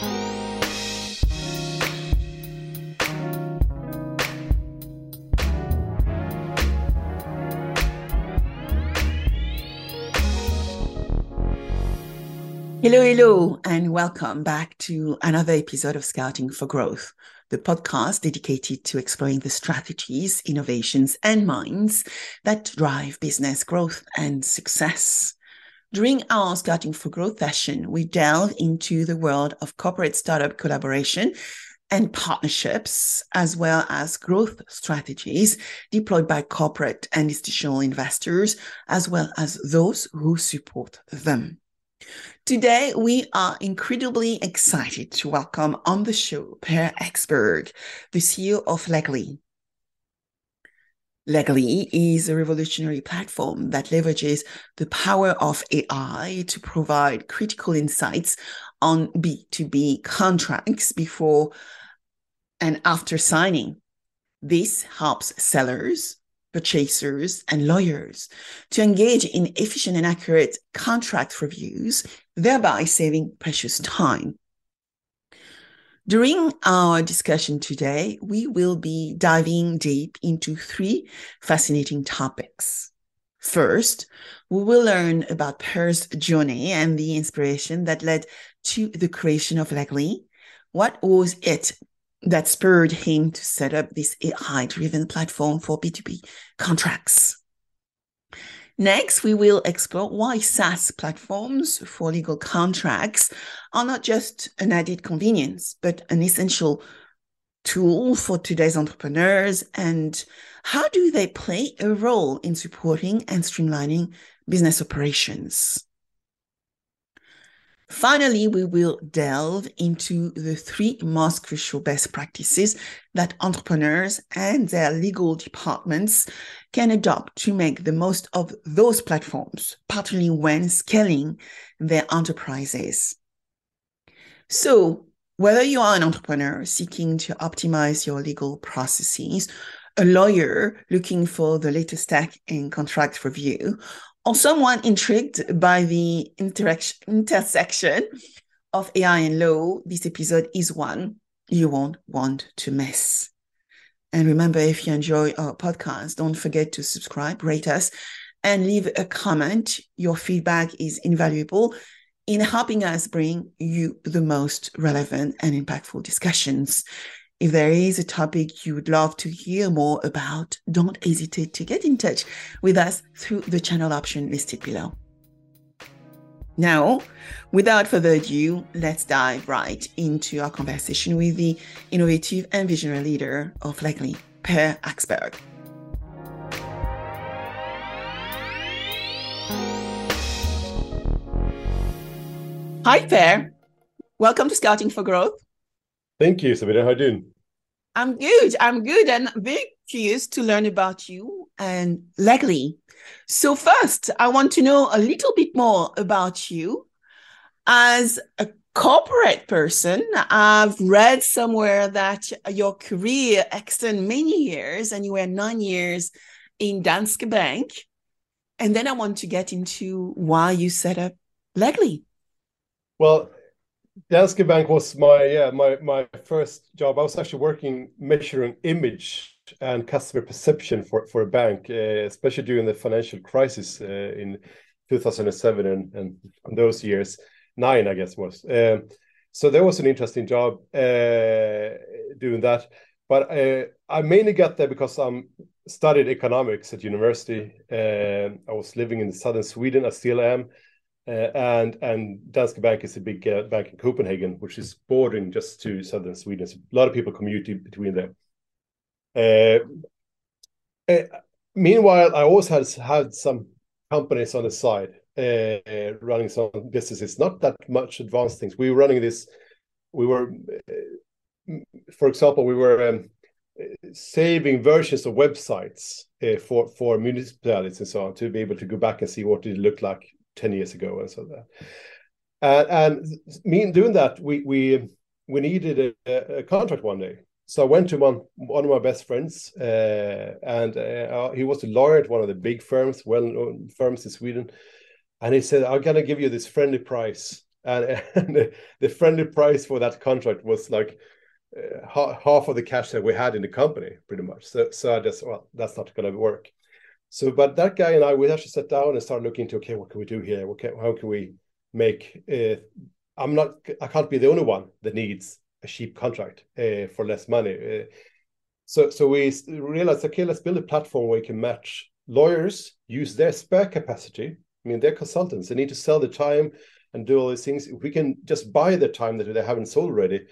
Hello, hello, and welcome back to another episode of Scouting for Growth, the podcast dedicated to exploring the strategies, innovations, and minds that drive business growth and success. During our Scouting for Growth session, we delve into the world of corporate startup collaboration and partnerships, as well as growth strategies deployed by corporate and institutional investors, as well as those who support them. Today, we are incredibly excited to welcome on the show Per Axberg, the CEO of Legly. Legly is a revolutionary platform that leverages the power of AI to provide critical insights on B2B contracts before and after signing. This helps sellers, purchasers, and lawyers to engage in efficient and accurate contract reviews, thereby saving precious time. During our discussion today, we will be diving deep into three fascinating topics. First, we will learn about Per's journey and the inspiration that led to the creation of Legly. What was it that spurred him to set up this AI driven platform for B2B contracts. Next, we will explore why SaaS platforms for legal contracts are not just an added convenience, but an essential tool for today's entrepreneurs and how do they play a role in supporting and streamlining business operations. Finally, we will delve into the three most crucial best practices that entrepreneurs and their legal departments can adopt to make the most of those platforms, particularly when scaling their enterprises. So, whether you are an entrepreneur seeking to optimize your legal processes, a lawyer looking for the latest tech in contract review, or someone intrigued by the intersection of AI and law, this episode is one you won't want to miss. And remember, if you enjoy our podcast, don't forget to subscribe, rate us, and leave a comment. Your feedback is invaluable in helping us bring you the most relevant and impactful discussions. If there is a topic you would love to hear more about, don't hesitate to get in touch with us through the channel option listed below. Now, without further ado, let's dive right into our conversation with the innovative and visionary leader of Legly, Per Axberg. Hi, Per. Welcome to Scouting for Growth. Thank you, Sabina. How are you doing? I'm good. I'm good and very curious to learn about you and Legly. So first, I want to know a little bit more about you as a corporate person. I've read somewhere that your career extended many years and you were nine years in Danske Bank. And then I want to get into why you set up Legly. Well, Danske Bank was my yeah my my first job. I was actually working measuring image and customer perception for for a bank, uh, especially during the financial crisis uh, in 2007 and, and those years nine I guess was. Um, so there was an interesting job uh, doing that, but uh, I mainly got there because I studied economics at university. Um, I was living in southern Sweden. I still am uh, and and Danske Bank is a big uh, bank in Copenhagen, which is bordering just to southern Sweden. So a lot of people commute between them. Uh, uh, meanwhile, I always had had some companies on the side uh, running some businesses, not that much advanced things. We were running this. We were, uh, for example, we were um, saving versions of websites for for municipalities and so on to be able to go back and see what it looked like 10 years ago and so that. And, and me doing that, we we we needed a, a, contract one day. So I went to one one of my best friends, uh, and uh, he was a lawyer at one of the big firms, well-known firms in Sweden. And he said, "I'm gonna give you this friendly price and, and the, friendly price for that contract was like uh, half of the cash that we had in the company, pretty much. So, so I just well, that's not to work. So, but that guy and I, we actually sat down and started looking into okay, what can we do here? What can, how can we make? Uh, I'm not, I can't be the only one that needs a cheap contract uh, for less money. Uh, so, so we realized, okay, let's build a platform where we can match lawyers, use their spare capacity. I mean, they're consultants; they need to sell the time and do all these things. If we can just buy the time that they haven't sold already,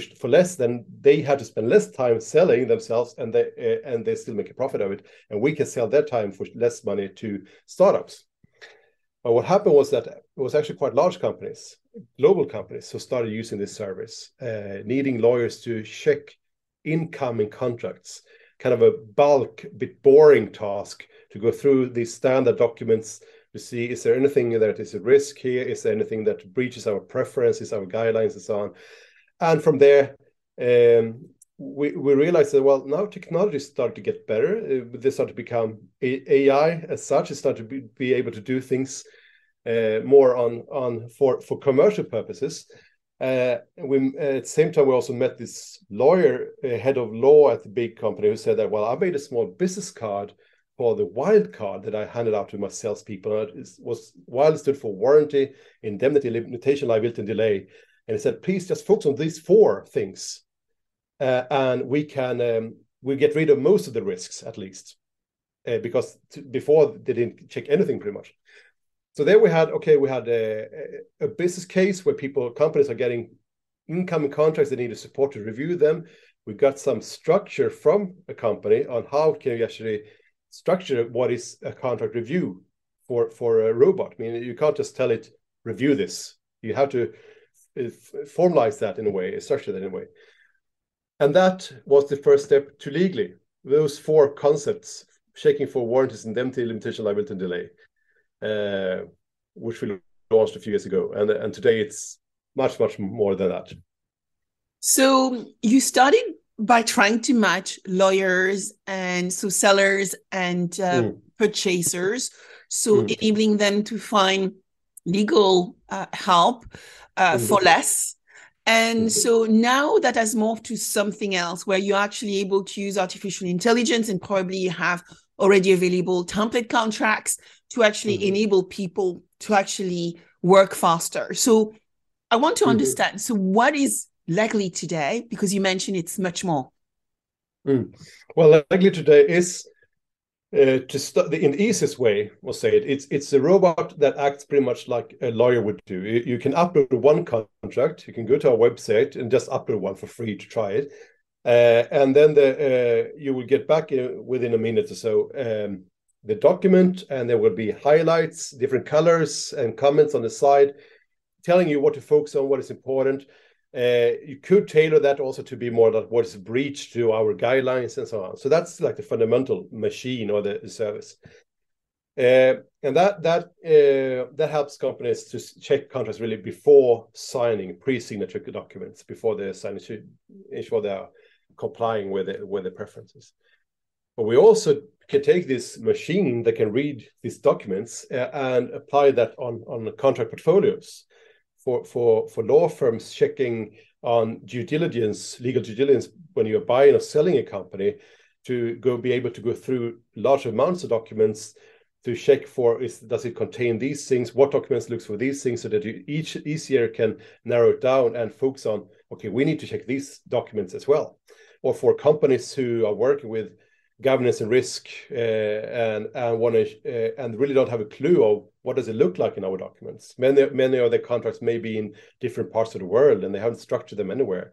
for less, then they had to spend less time selling themselves, and they uh, and they still make a profit of it. And we can sell their time for less money to startups. But what happened was that it was actually quite large companies, global companies, who started using this service, uh, needing lawyers to check incoming contracts, kind of a bulk, bit boring task to go through these standard documents to see is there anything that is a risk here, is there anything that breaches our preferences, our guidelines, and so on and from there um, we, we realized that well now technology start to get better. Uh, they start to become ai as such it start to be, be able to do things uh, more on on for for commercial purposes. Uh, we at the same time we also met this lawyer uh, head of law at the big company who said that well i made a small business card for the wild card that i handed out to my salespeople. It was wild stood for warranty indemnity limitation liability and delay and he said, please just focus on these four things, uh, and we can um, we get rid of most of the risks at least, uh, because before they didn't check anything pretty much. So there we had okay, we had a, a business case where people companies are getting incoming contracts they need support to review them. We got some structure from a company on how can you actually structure what is a contract review for for a robot. I mean, you can't just tell it review this. You have to formalize that in a way, structure that in a way. And that was the first step to Legly. Those four concepts, checking for warranties, indemnity, limitation, liability, and delay, uh, which we launched a few years ago. And, and today it's much, much more than that. So you started by trying to match lawyers and so sellers and uh, mm. purchasers, so mm. enabling them to find legal uh, help uh, mm-hmm. for less. And mm-hmm. so now that has morphed to something else where you're actually able to use artificial intelligence and probably have already available template contracts to actually mm-hmm. enable people to actually work faster. So I want to mm-hmm. understand. So what is Legly today? Because you mentioned it's much more. Mm. Well, Legly today is uh, to st- in the easiest way, we'll say it, it's it's a robot that acts pretty much like a lawyer would do. You, you, can upload one contract. You can go to our website and just upload one for free to try it, uh, and then the uh, you will get back in, within a minute or so um, the document, and there will be highlights, different colors, and comments on the side, telling you what to focus on, what is important. Uh, you could tailor that also to be more like what is breached to our guidelines and so on. So that's like the fundamental machine or the, the service. Uh, and that that uh, that helps companies to check contracts really before signing pre-signature documents before they sign to ensure they are complying with it, with the preferences. But we also can take this machine that can read these documents uh, and apply that on on contract portfolios for for for law firms checking on due diligence, legal due diligence when you're buying or selling a company, to go be able to go through large amounts of documents to check for is does it contain these things, what documents looks for these things, so that you each easier can narrow it down and focus on okay, we need to check these documents as well. Or for companies who are working with governance and risk uh, and and want to uh, and really don't have a clue of what does it look like in our documents. Many many of the contracts may be in different parts of the world and they haven't structured them anywhere.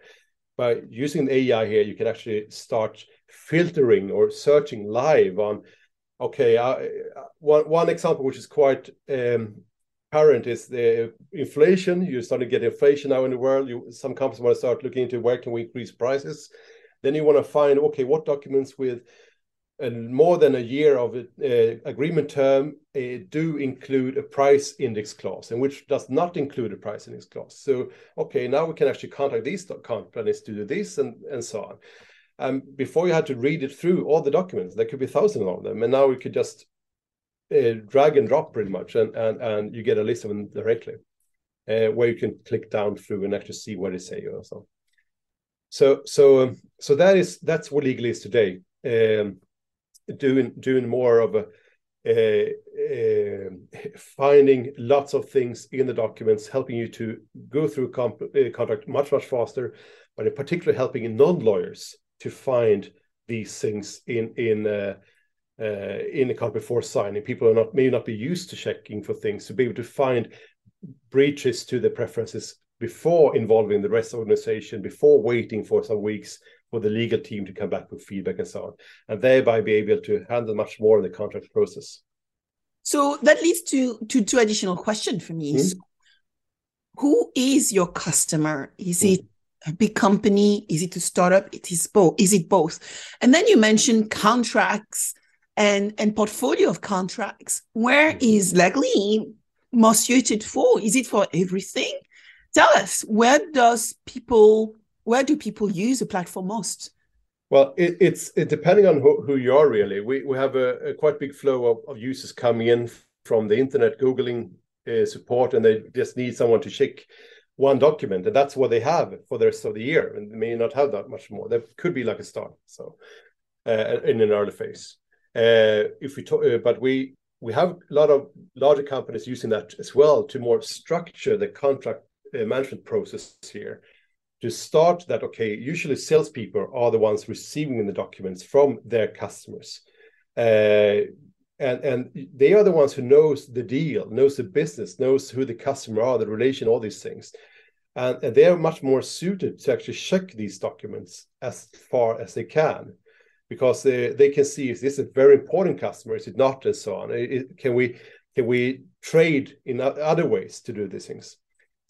By using the AI here, you can actually start filtering or searching live on. Okay, uh, one one example which is quite um, current is the inflation. You're starting to get inflation now in the world. You, some companies want to start looking into where can we increase prices. Then you want to find okay, what documents with and more than a year of uh, agreement term uh, do include a price index clause, and which does not include a price index clause. So, okay, now we can actually contact these companies to do this and, and so on. Um, before you had to read it through all the documents, there could be thousands of them, and now we could just uh, drag and drop pretty much, and, and, and you get a list of them directly. uh, where you can click down through and actually see what they say or so. So so um, so that is that's what Legly is today. Um, doing doing more of a uh, uh, finding lots of things in the documents, helping you to go through comp- uh, contract much much faster, but in particular helping non-lawyers to find these things in in uh, uh, in the contract before signing. People are not may not be used to checking for things to be able to find breaches to the preferences before involving the rest of the organization, before waiting for some weeks for the legal team to come back with feedback and so on, and thereby be able to handle much more in the contract process. So that leads to to two additional questions for me. Mm-hmm. So who is your customer? Is mm-hmm. it a big company? Is it a startup? It is both. Is it both? And then you mentioned contracts and and portfolio of contracts. Where mm-hmm. is Legly most suited for? Is it for everything? Tell us where does people where do people use the platform most? Well, it, it's it, depending on who, who, you are really. We we have a, a quite big flow of, of, users coming in from the internet, googling uh, support, and they just need someone to check one document, and that's what they have for the rest of the year, and they may not have that much more. That could be like a start. So, uh, in an early phase, uh, if we talk, uh, but we we have a lot of larger companies using that as well to more structure the contract uh, management process here to start that okay usually salespeople are the ones receiving the documents from their customers. Uh, and and they are the ones who knows the deal knows the business knows who the customer are the relation all these things. And, and they are much more suited to actually check these documents as far as they can because they, they can see is this a very important customer? Is it not? And so on. It, it, can we can we trade in other ways to do these things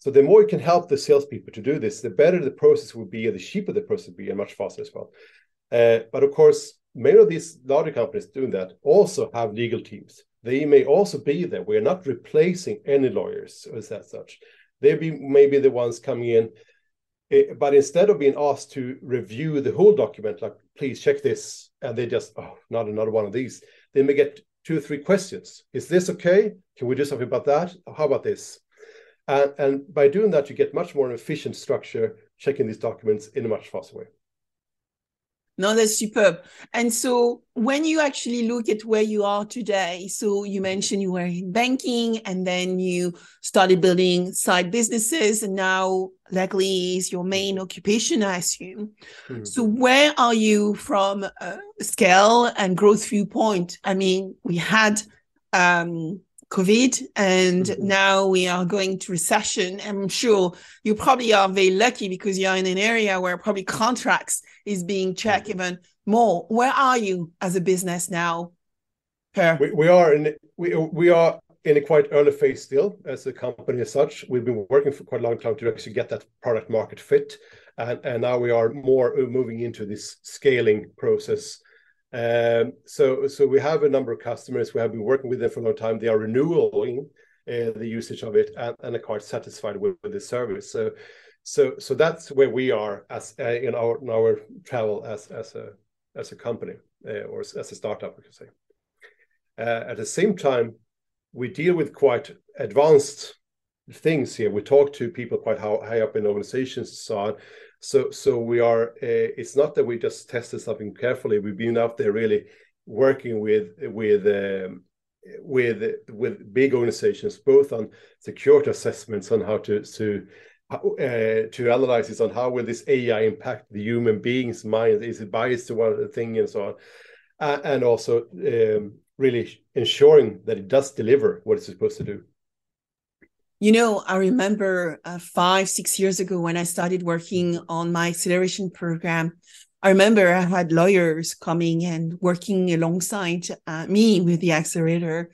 so the more you can help the salespeople to do this, the better the process will be, and the cheaper the process will be, and much faster as well. Uh, but of course, many of these larger companies doing that also have legal teams. They may also be there. We're not replacing any lawyers as such. They may be maybe the ones coming in, uh, but instead of being asked to review the whole document, like please check this, and they just oh, not another one of these. They may get two or three questions. Is this okay? Can we do something about that? How about this? And, and by doing that, you get much more efficient structure, checking these documents in a much faster way. No, that's superb. And so when you actually look at where you are today, so you mentioned you were in banking and then you started building side businesses and now Legly is your main occupation, I assume. Mm-hmm. So where are you from a scale and growth viewpoint? I mean, we had um, COVID, and mm-hmm. now we are going to recession. I'm sure you probably are very lucky because you're in an area where probably contracts is being checked mm-hmm. even more. Where are you as a business now? Per? We, we are in we we are in a quite early phase still as a company as such. We've been working for quite a long time to actually get that product market fit, and and now we are more moving into this scaling process um, so, so we have a number of customers. We have been working with them for a long time. They are renewing uh, the usage of it and, and are quite satisfied with, with the service. So, so, so that's where we are as uh, in our in our travel as as a as a company uh, or as a startup, we could say. Uh, at the same time, we deal with quite advanced things here. We talk to people quite high up in organizations and so on. So so we are. Uh, it's not that we just tested something carefully. We've been out there really working with with um, with with big organizations, both on security assessments on how to to uh, to analyze this on how will this AI impact the human being's mind? Is it biased to one thing and so on, uh, and also um, really ensuring that it does deliver what it's supposed to do. You know, I remember uh, five, six years ago when I started working on my acceleration program. I remember I had lawyers coming and working alongside uh, me with the accelerator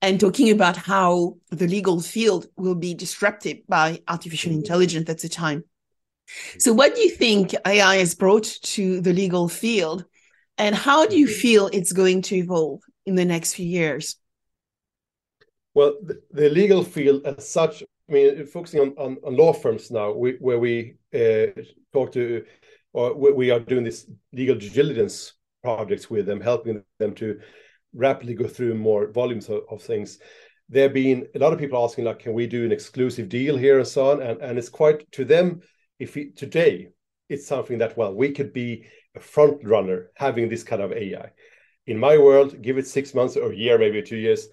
and talking about how the legal field will be disrupted by artificial mm-hmm. intelligence at the time. So, what do you think AI has brought to the legal field, and how do you mm-hmm. feel it's going to evolve in the next few years? Well, the, the, legal field as such, I mean, focusing on, on, on law firms now, we, where we uh, talk to, or we are doing this legal due diligence projects with them, helping them to rapidly go through more volumes of, of things. there been a lot of people asking, like, can we do an exclusive deal here and so on? And, and it's quite to them, if we, today, it's something that, well, we could be a front runner having this kind of AI. In my world, give it six months or a year, maybe two years,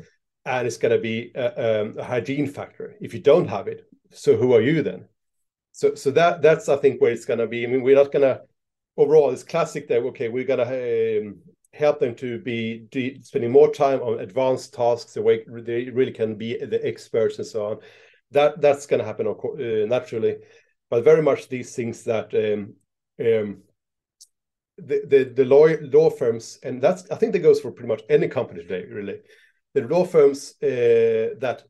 and it's going to be a, a hygiene factor. If you don't have it, so who are you then? So, so that that's I think where it's going to be. I mean, we're not going to overall. It's classic that okay, we're going to um, help them to be spending more time on advanced tasks the way they really can be the experts and so on that that's going to happen uh, naturally but very much these things that um, um, the, the the law law firms and that's i think that goes for pretty much any company today really the law firms uh, that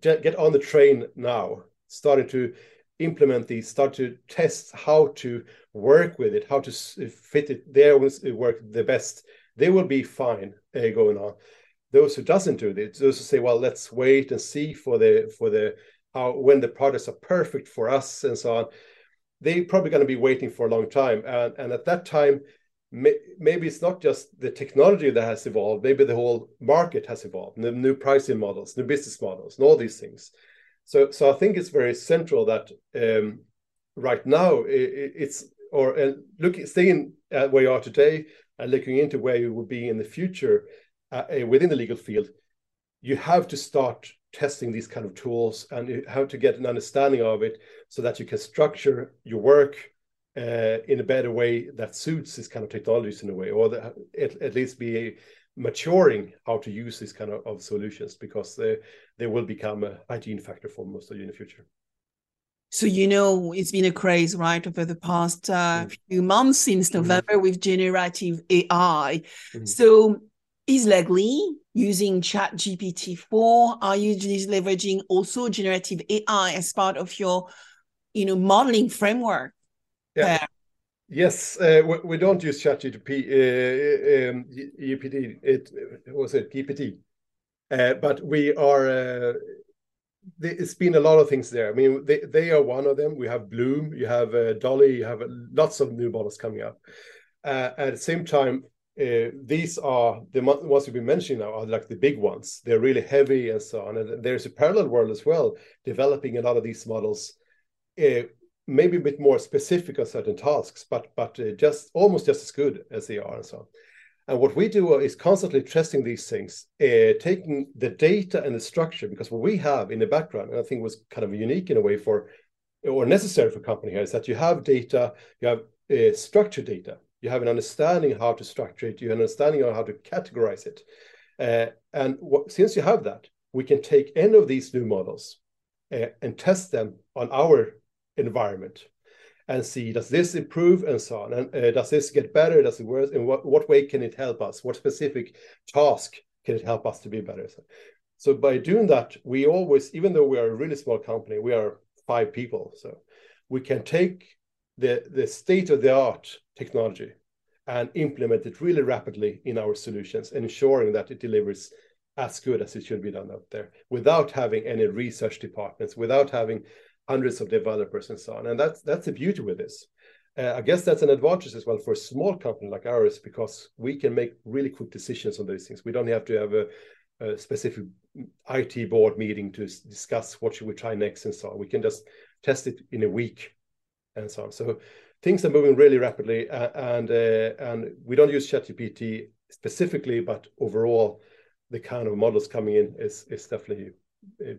get on the train now starting to implement these start to test how to work with it how to fit it their work the best they will be fine uh, going on. Those who doesn't do this, those who say, well, let's wait and see for the for the how when the products are perfect for us and so on, they're probably going to be waiting for a long time. And and at that time, maybe it's not just the technology that has evolved, maybe the whole market has evolved, the new pricing models, new business models, and all these things. So so I think it's very central that um, right now it, it's or and look staying at where you are today and looking into where you will be in the future uh, uh, within the legal field, you have to start testing these kind of tools and have to get an understanding of it so that you can structure your work uh, in a better way that suits these kind of technologies in a way, or the, at, at, least be maturing how to use these kind of, of solutions because they, they will become a hygiene factor for most of you in the future. So, you know, it's been a craze, right, over the past uh, mm. few months since mm-hmm. November mm. with generative AI. Mm. So, is Legly using Chat GPT 4? Are you just leveraging also generative AI as part of your, you know, modeling framework? Yeah. Yes, uh, we, we, don't use ChatGPT. Uh, um, GPT. It was it GPT, uh, but we are uh, it's been a lot of things there. I mean, they, they are one of them. We have Bloom, you have uh, DALL-E, you have uh, lots of new models coming up. Uh, at the same time, uh, these are the ones we've been mentioning now are like the big ones. They're really heavy and so on. And there's a parallel world as well, developing a lot of these models, uh, maybe a bit more specific on certain tasks, but but uh, just almost just as good as they are and so on. And what we do is constantly testing these things, uh, taking the data and the structure, because what we have in the background, and I think was kind of unique in a way for, or necessary for company here, is that you have data, you have uh, structured data, you have an understanding how to structure it, you have an understanding of how to categorize it. Uh, and what, since you have that, we can take any of these new models uh, and test them on our environment and see does this improve and so on? And uh, does this get better? Does it worse? In what, what way can it help us? What specific task can it help us to be better? So, so by doing that we always even though we are a really small company we are five people so we can take the the state of the art technology and implement it really rapidly in our solutions ensuring that it delivers as good as it should be done out there without having any research departments without having hundreds of developers and so on. And that's that's the beauty with this. Uh, I guess that's an advantage as well for a small company like ours because we can make really quick decisions on those things. We don't have to have a, a specific IT board meeting to discuss what should we try next and so on. We can just test it in a week and so on. So things are moving really rapidly, uh, and uh, and we don't use ChatGPT specifically, but overall, the kind of models coming in is is definitely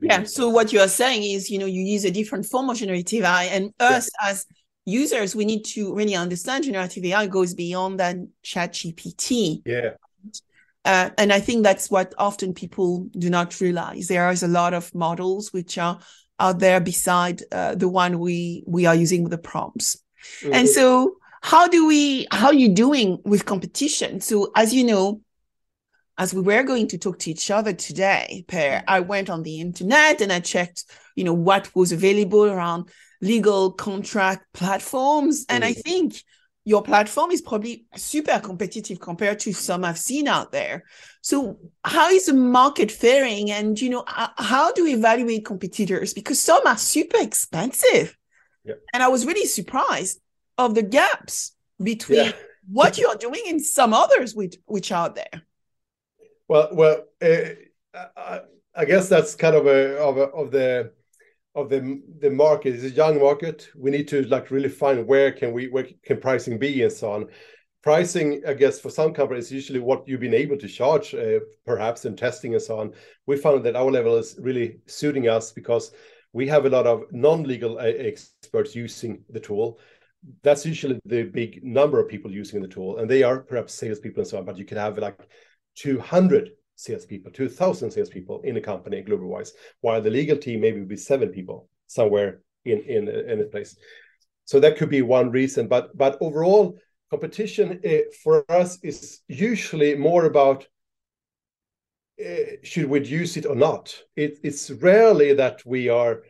yeah so what you are saying is you know you use a different form of generative ai and us yeah. as users we need to really understand generative ai goes beyond that chat gpt yeah. Uh, and i think that's what often people do not realize. There is a lot of models which are out there beside uh, the one we we are using with the prompts. Mm-hmm. and so how do we how are you doing with competition? So as you know as we were going to talk to each other today, Per, mm. I went on the internet and I checked, you know, what was available around legal contract platforms. And mm. I think your platform is probably super competitive compared to some I've seen out there. So how is the market faring? And, you know, how do we evaluate competitors? Because some are super expensive. Yeah. And I was really surprised of the gaps between yeah. what you're doing and some others which, which are there. Well, well, uh, I, I guess that's kind of a of a, of the of the the market. It's a young market. We need to like really find where can we where can pricing be and so on. Pricing, I guess, for some companies, is usually what you've been able to charge, uh, perhaps in testing and so on. We found that our level is really suiting us because we have a lot of non-legal uh, experts using the tool. That's usually the big number of people using the tool, and they are perhaps salespeople and so on. But you could have like 200 salespeople, 2,000 salespeople in a company global wise, while the legal team maybe would be seven people somewhere in in in a place. So that could be one reason. But but overall, competition uh, for us is usually more about uh, should we use it or not. It, it's rarely that we are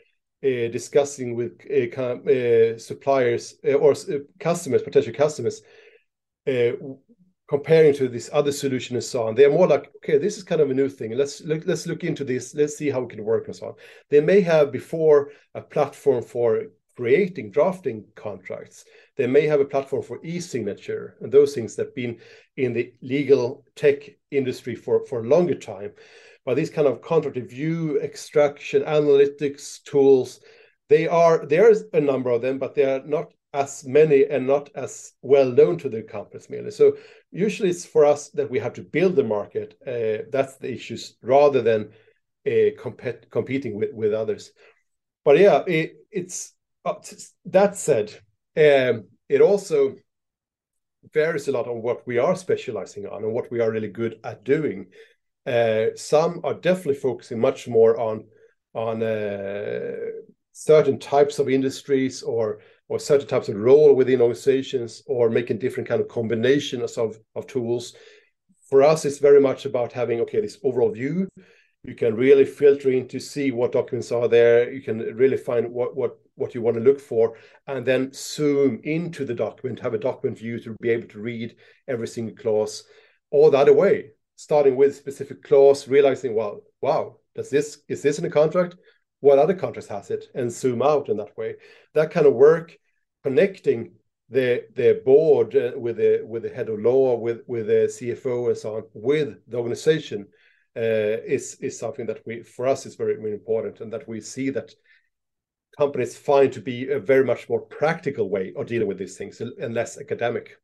uh, discussing with suppliers or customers, potential customers, comparing to this other solution and so on. They're more like, okay, this is kind of a new thing. Let's look, let's look into this. Let's see how it can work and so on. They may have before a platform for creating drafting contracts. They may have a platform for e-signature and those things that have been in the legal tech industry for, for a longer time. But these kind of contract review, extraction, analytics tools, they are there's a number of them, but they are not as many and not as well known to the companies merely. So usually it's for us that we have to build the market. Uh, that's the issues rather than uh, compet- competing with, with others. But yeah, it, it's uh, that said, um, it also varies a lot on what we are specializing on and what we are really good at doing. Uh, some are definitely focusing much more on on certain types of industries or or certain types of role within organizations or making different kind of combinations of, of tools. For us, it's very much about having, okay, this overall view. You can really filter in to see what documents are there. You can really find what, what, what you want to look for and then zoom into the document, have a document view to be able to read every single clause or the other way, starting with specific clause, realizing, well, wow, does this, is this in a contract? What other countries has it and zoom out in that way. That kind of work, connecting the the board uh, with the with the head of law, with with the CFO and so on, with the organization, uh, is is something that we for us is very, very important, and that we see that companies find to be a very much more practical way of dealing with these things and less academic.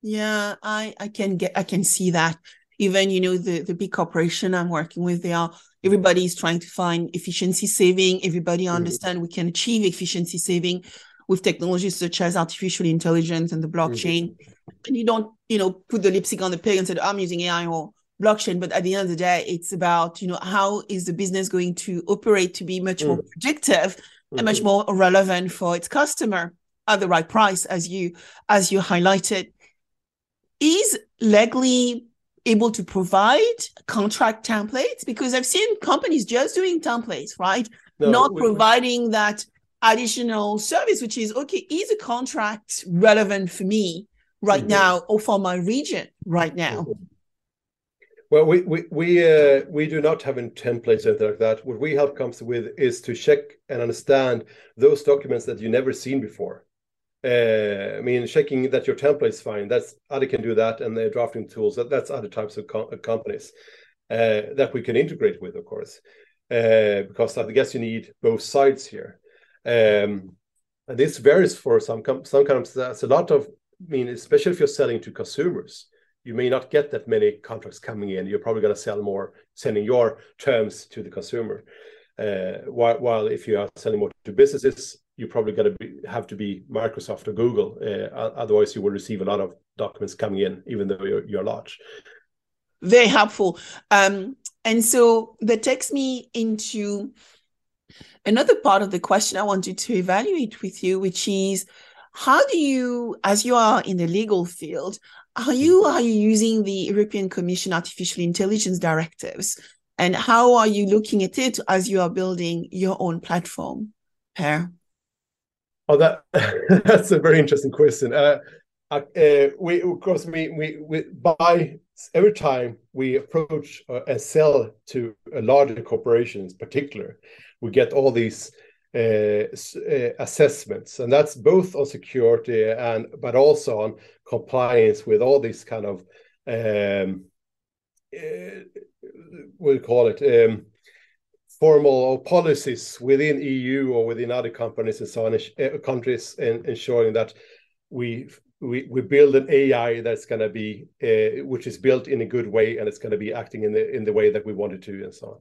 Yeah, I I can get I can see that even you know the the big corporation i'm working with they are everybody is trying to find efficiency saving everybody mm-hmm. understand we can achieve efficiency saving with technologies such as artificial intelligence and the blockchain mm-hmm. and you don't you know put the lipstick on the pig and say i'm using ai or blockchain but at the end of the day it's about you know how is the business going to operate to be much more mm-hmm. predictive and much mm-hmm. more relevant for its customer at the right price as you as you highlighted is Legly able to provide contract templates because I've seen companies just doing templates, right? No, Not we, providing that additional service, which is okay, is a contract relevant for me right mm-hmm. now or for my region right now? Mm-hmm. Well, we we we uh, we do not have any templates or anything like that. What we help comes with is to check and understand those documents that you've never seen before. Uh, I mean, checking that your template is fine. That's other can do that, and the drafting tools. That, that's other types of co companies uh, that we can integrate with, of course, uh, because I guess you need both sides here. Um, and this varies for some com some companies. That's a lot of. I mean, especially if you're selling to consumers, you may not get that many contracts coming in. You're probably going to sell more, sending your terms to the consumer. Uh, while, while if you are selling more to businesses, you probably got to be, have to be Microsoft or Google. Uh, otherwise, you will receive a lot of documents coming in, even though you're, you're large. Very helpful. Um, and so that takes me into another part of the question I wanted to evaluate with you, which is how do you, as you are in the legal field, are you are you using the European Commission artificial intelligence directives? And how are you looking at it as you are building your own platform, Per? Oh, that that's a very interesting question. Uh, uh, we of course we, we we buy every time we approach uh, and sell to a larger corporations, particular, we get all these uh, uh, assessments, and that's both on security and but also on compliance with all these kind of um, uh, you call it? Um, formal or policies within EU or within other companies and so on, uh, countries, and ensuring that we we we build an AI that's going to be uh, which is built in a good way and it's going to be acting in the in the way that we want it to and so on.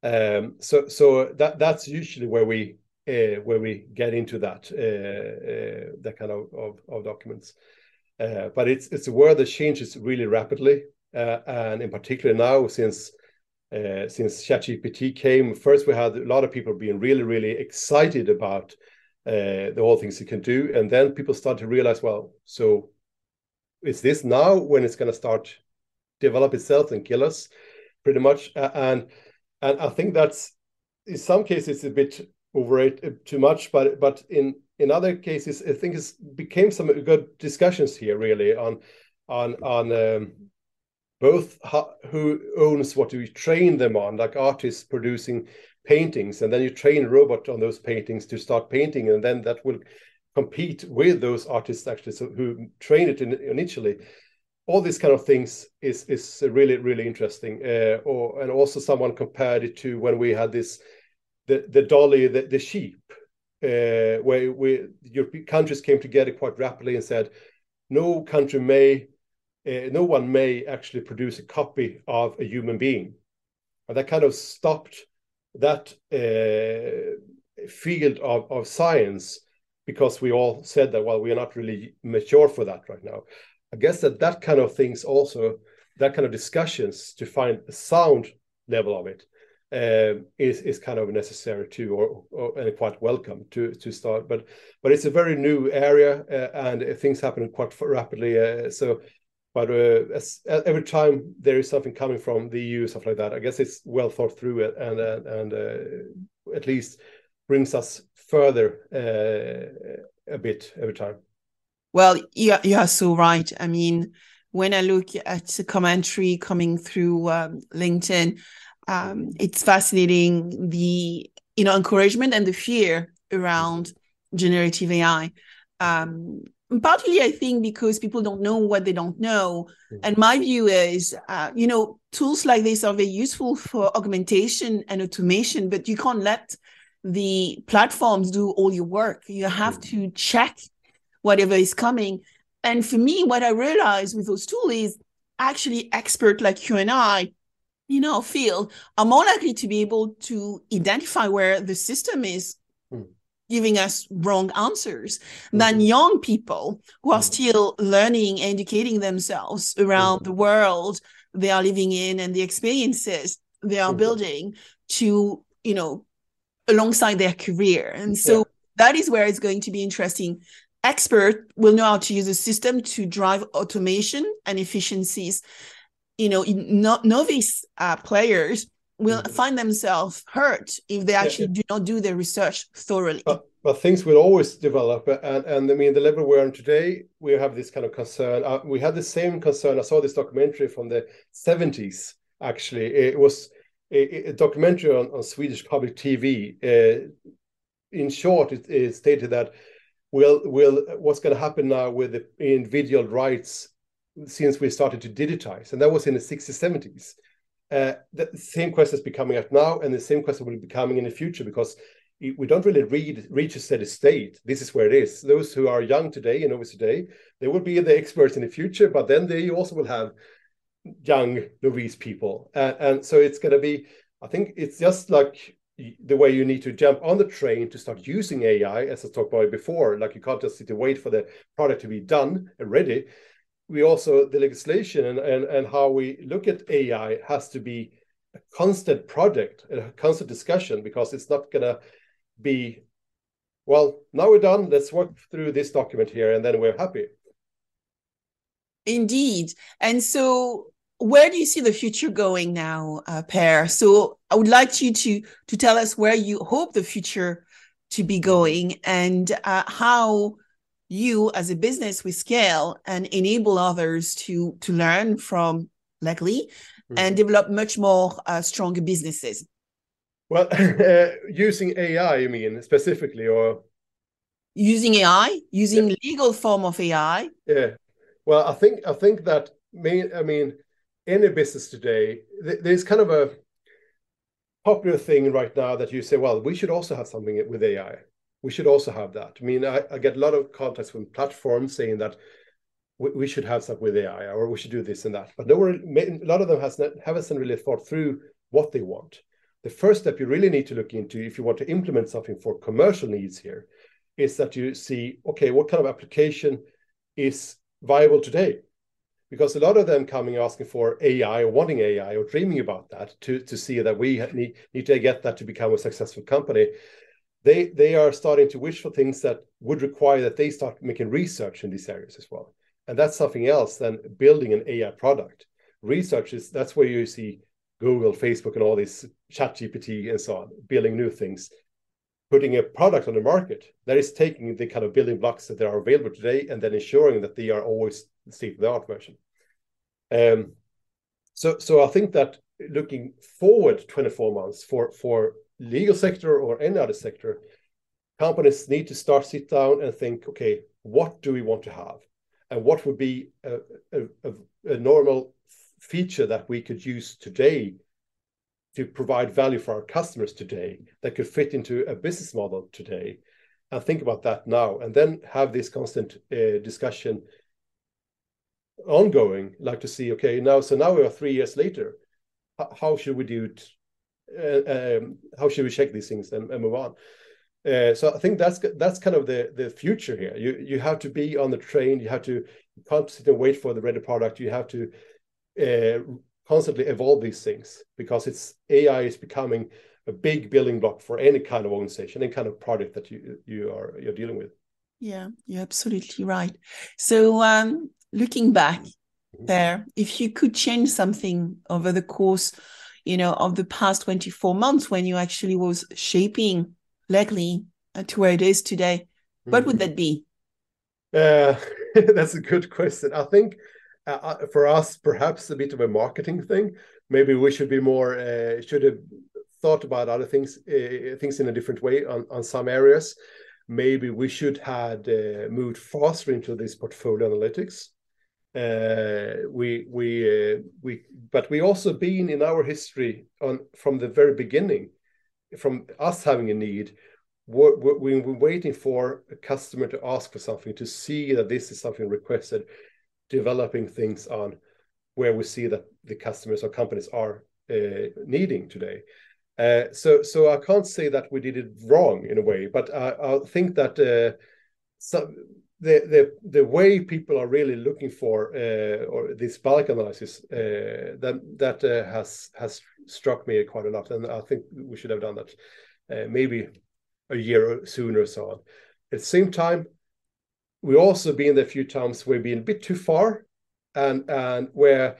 Um, so so that that's usually where we uh, where we get into that uh, that kind of of, of documents. Uh, but it's it's a word that changes really rapidly, uh, and in particular now since uh, since ChatGPT came, first we had a lot of people being really, really excited about uh, the whole things it can do, and then people start to realize, well, so is this now when it's going to start develop itself and kill us, pretty much? And and I think that's in some cases a bit overrated uh, too much, but but in in other cases, I think it's became some good discussions here really on on on um, both who owns what you train them on, like artists producing paintings, and then you train a robot on those paintings to start painting, and then that will compete with those artists actually so who train it in, initially. All these kind of things is is really really interesting. Uh, or and also someone compared it to when we had this the the Dolly the, the sheep uh, where we European countries came together quite rapidly and said no country may uh, no one may actually produce a copy of a human being. And that kind of stopped that uh, field of, of science because we all said that, well, we are not really mature for that right now. I guess that that kind of things also, that kind of discussions to find a sound level of it uh, is is kind of necessary too, or, or, and quite welcome to to start. But but it's a very new area, uh, and things happen quite rapidly. Uh, so but uh, as, every time there is something coming from the EU, stuff like that, I guess it's well thought through it and uh, and uh, at least brings us further uh, a bit every time. Well, yeah, you are so right. I mean, when I look at the commentary coming through um, LinkedIn, um, it's fascinating the you know encouragement and the fear around generative AI. Um, partly i think because people don't know what they don't know. And my view is uh, you know tools like this are very useful for augmentation and automation but you can't let the platforms do all your work. You have to check whatever is coming. And for me what i realized with those tools is actually expert like you and i in our field are more likely to be able to identify where the system is giving us wrong answers mm-hmm. than young people who are mm-hmm. still learning educating themselves around mm-hmm. the world they are living in and the experiences they are mm-hmm. building to you know alongside their career and so yeah. that is where it's going to be interesting expert will know how to use a system to drive automation and efficiencies you know no, novice uh, players will mm-hmm. find themselves hurt if they actually yeah, yeah. do not do their research thoroughly. But, but, things will always develop, and and I mean the level we're on today, we have this kind of concern. Uh, we had the same concern. I saw this documentary from the seventies. Actually, it was a, a documentary on, on, Swedish public TV. Uh, in short, it, it stated that will will what's going to happen now with the individual rights since we started to digitize, and that was in the 60s, 70s uh, the same question is becoming up now, and the same question will be coming in the future because we don't really read, reach a steady state. This is where it is. Those who are young today and novice today, they will be the experts in the future, but then they also will have young novice people, uh, and so it's going to be. I think it's just like the way you need to jump on the train to start using AI, as I talked about before. Like you can't just sit and wait for the product to be done and ready we also the legislation and, and, and how we look at AI has to be a constant project, a constant discussion, because it's not gonna be, well, now we're done. Let's work through this document here, and then we're happy. Indeed, and so where do you see the future going now, uh, Per? So I would like you to to tell us where you hope the future to be going and uh, how you as a business we scale and enable others to to learn from Legly mm-hmm. and develop much more uh, stronger businesses well uh, using ai you mean specifically or using ai using yeah. legal form of ai yeah well i think i think that me i mean any business today th- there's kind of a popular thing right now that you say, well, we should also have something with AI. We should also have that. I mean, I, I get a lot of contacts from platforms saying that we, we, should have something with AI or we should do this and that. But no one, a lot of them has not, haven't really thought through what they want. The first step you really need to look into if you want to implement something for commercial needs here is that you see, okay, what kind of application is viable today? because a lot of them coming asking for AI or wanting AI or dreaming about that to, to see that we need, need to get that to become a successful company, they they are starting to wish for things that would require that they start making research in these areas as well. And that's something else than building an AI product. Research is that's where you see Google, Facebook, and all these chat GPT and so on, building new things. Putting a product on the market that is taking the kind of building blocks that are available today and then ensuring that they are always state of the art version. Um, so, so I think that looking forward 24 months for for legal sector or any other sector, companies need to start sit down and think, okay, what do we want to have, and what would be a, a, a normal feature that we could use today to provide value for our customers today that could fit into a business model today and think about that now and then have this constant uh, discussion ongoing, like to see, okay, now, so now we are three years later, how should we do it? Uh, um, how should we check these things and, and move on? Uh, so I think that's that's kind of the the future here. You you have to be on the train. You have to you can't sit and wait for the ready product. You have to uh, constantly evolve these things because it's AI is becoming a big building block for any kind of organization, any kind of product that you you are you're dealing with. Yeah, you're absolutely right. So um, looking back mm-hmm. there, if you could change something over the course, you know, of the past 24 months when you actually was shaping Legly uh, to where it is today, what would that be? Uh, that's a good question. I think uh, uh, for us, perhaps a bit of a marketing thing. Maybe we should be more, uh, should have thought about other things, uh, things in a different way on, on some areas. Maybe we should had uh, moved faster into this portfolio analytics we we uh, we but we also been in our history on from the very beginning from us having a need we're, we're waiting for a customer to ask for something to see that this is something requested developing things on where we see that the customers or companies are uh, needing today. Uh, so so i can't say that we did it wrong in a way but i, I think that uh, some the the the way people are really looking for uh, or this bulk analysis uh, that that uh, has has struck me quite a lot, and I think we should have done that uh, maybe a year sooner or so on. At the same time, we also been there a few times we've been a bit too far, and and where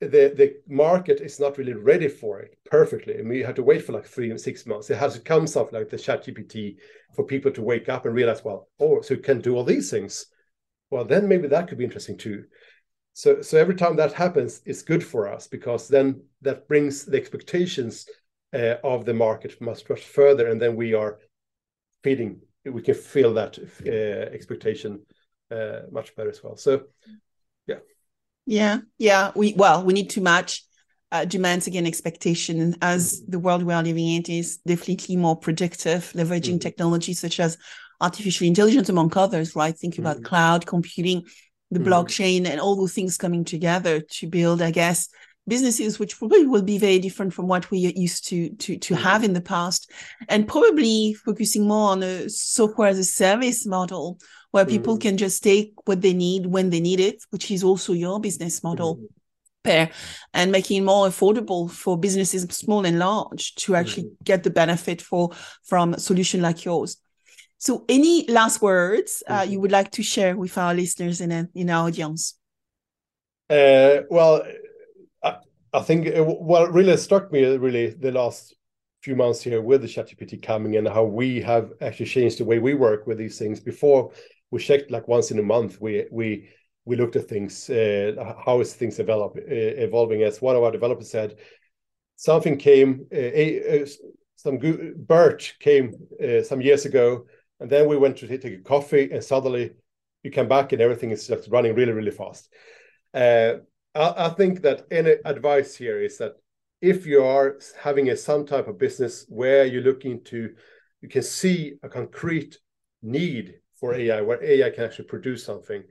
the the market is not really ready for it perfectly. and we had to wait for like three and six months. It has to come something like the Chat GPT for people to wake up and realize, well, oh, so it can do all these things. Well, then maybe that could be interesting too. So so every time that happens, it's good for us because then that brings the expectations uh, of the market much much further, and then we are feeding. We can feel that uh, expectation uh, much better as well. So yeah. Yeah, yeah. We well, we need to match uh, demands again expectation as the world we are living in is definitely more predictive, leveraging mm-hmm. technology such as artificial intelligence, among others. Right, think about mm-hmm. cloud computing, the mm-hmm. blockchain, and all those things coming together to build, I guess, businesses which probably will be very different from what we used to to to mm-hmm. have in the past and probably focusing more on a software as a service model where people mm-hmm. can just take what they need when they need it, which is also your business model. Per and making it more affordable for businesses small and large to actually mm-hmm. get the benefit for from a solution like yours. So, any last words uh, you mm-hmm. would like to share with our listeners in, a, in our audience? Uh, well, I, I think what really struck me really the last few months here with the ChatGPT coming and how we have actually changed the way we work with these things. Before we checked like once in a month. We we we looked at things. Uh, how is things develop uh, evolving? As one of our developers said, something came. Uh, a, some good, BERT came uh, some years ago, and then we went to take a coffee, and suddenly you come back and everything is just running really really fast. Uh, I, I think that any advice here is that if you are having a some type of business where you're looking to, you can see a concrete need for AI, where AI can actually produce something,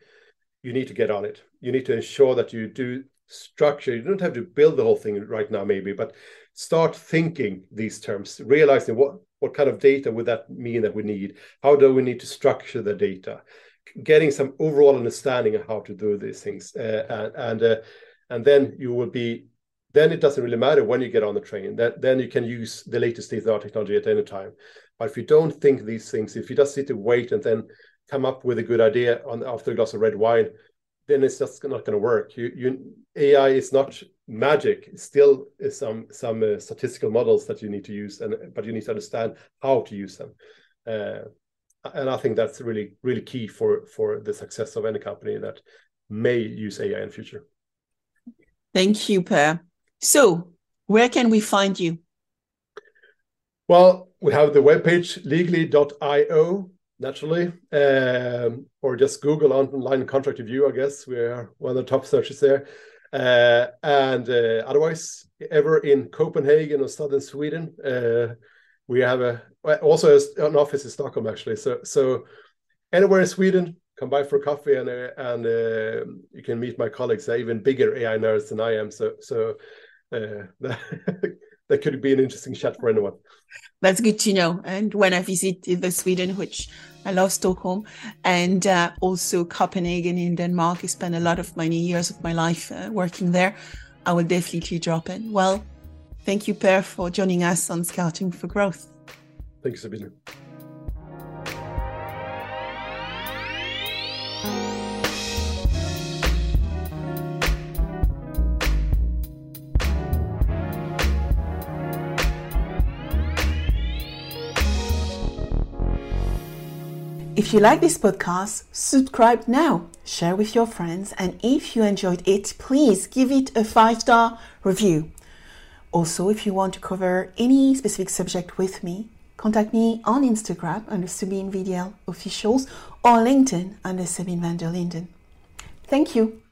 you need to get on it. You need to ensure that you do structure. You don't have to build the whole thing right now, maybe, but start thinking these terms, realizing what what kind of data would that mean that we need? How do we need to structure the data? Getting some overall understanding of how to do these things, uh, and and, uh, and then you will be. Then it doesn't really matter when you get on the train. That then you can use the latest state of technology at any time. But if you don't think these things, if you just sit and wait and then come up with a good idea on after a glass of red wine, then it's just not going to work. You, you, AI is not magic. It still is some some uh, statistical models that you need to use, and but you need to understand how to use them. Uh, and I think that's really really key for for the success of any company that may use AI in the future. Thank you, Per. So, where can we find you? Well, we have the webpage legly.io naturally, um, or just Google online contract review. I guess we are one of the top searches there. Uh, and uh, otherwise, ever in Copenhagen or southern Sweden, uh, we have a also an office in Stockholm actually. So so anywhere in Sweden, come by for coffee and uh, and uh, you can meet my colleagues. They're even bigger AI nerds than I am. So so uh, that could be an interesting chat for anyone. That's good to know. And when I visit the Sweden, which I love Stockholm and uh, also Copenhagen in Denmark. I spent a lot of many years of my life uh, working there. I will definitely drop in. Well, thank you, Per, for joining us on Scouting for Growth. Thank you, If you like this podcast, subscribe now, share with your friends, and if you enjoyed it, please give it a five star review. Also, if you want to cover any specific subject with me, contact me on Instagram under Sabine VDL Officials or LinkedIn under Sabine van der Linden. Thank you.